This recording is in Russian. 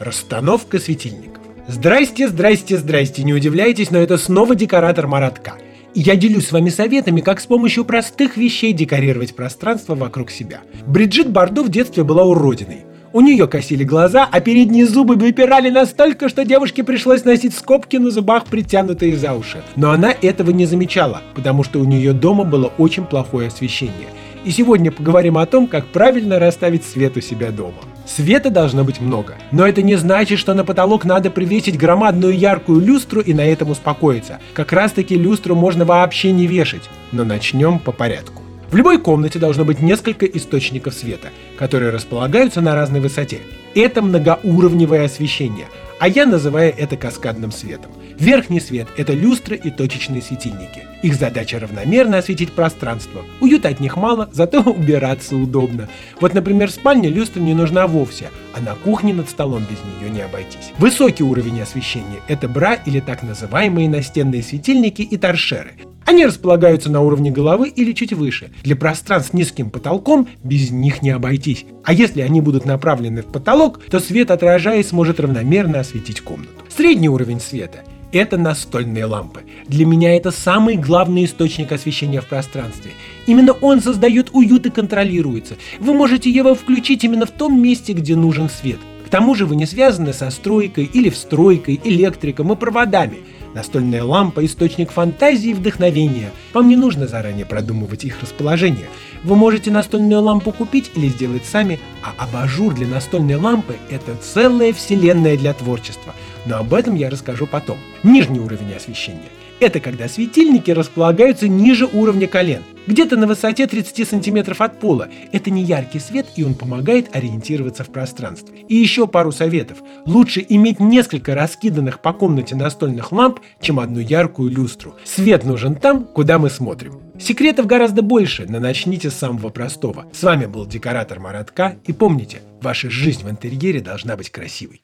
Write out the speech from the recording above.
Расстановка светильников. Здрасте, здрасте, здрасте, не удивляйтесь, но это снова декоратор Маратка. И я делюсь с вами советами, как с помощью простых вещей декорировать пространство вокруг себя. Бриджит Бардо в детстве была уродиной. У нее косили глаза, а передние зубы выпирали настолько, что девушке пришлось носить скобки на зубах, притянутые за уши. Но она этого не замечала, потому что у нее дома было очень плохое освещение. И сегодня поговорим о том, как правильно расставить свет у себя дома. Света должно быть много, но это не значит, что на потолок надо привесить громадную яркую люстру и на этом успокоиться. Как раз таки люстру можно вообще не вешать. Но начнем по порядку. В любой комнате должно быть несколько источников света, которые располагаются на разной высоте. Это многоуровневое освещение, а я называю это каскадным светом. Верхний свет – это люстры и точечные светильники. Их задача равномерно осветить пространство. Уюта от них мало, зато убираться удобно. Вот, например, в спальне люстра не нужна вовсе, а на кухне над столом без нее не обойтись. Высокий уровень освещения – это бра или так называемые настенные светильники и торшеры. Они располагаются на уровне головы или чуть выше. Для пространств с низким потолком без них не обойтись. А если они будут направлены в потолок, то свет, отражаясь, сможет равномерно осветить комнату. Средний уровень света это настольные лампы. Для меня это самый главный источник освещения в пространстве. Именно он создает уют и контролируется. Вы можете его включить именно в том месте, где нужен свет. К тому же вы не связаны со стройкой или встройкой, электриком и проводами. Настольная лампа – источник фантазии и вдохновения. Вам не нужно заранее продумывать их расположение. Вы можете настольную лампу купить или сделать сами, а абажур для настольной лампы – это целая вселенная для творчества. Но об этом я расскажу потом. Нижний уровень освещения это когда светильники располагаются ниже уровня колен, где-то на высоте 30 сантиметров от пола. Это не яркий свет, и он помогает ориентироваться в пространстве. И еще пару советов. Лучше иметь несколько раскиданных по комнате настольных ламп, чем одну яркую люстру. Свет нужен там, куда мы смотрим. Секретов гораздо больше, но начните с самого простого. С вами был декоратор Маратка, и помните, ваша жизнь в интерьере должна быть красивой.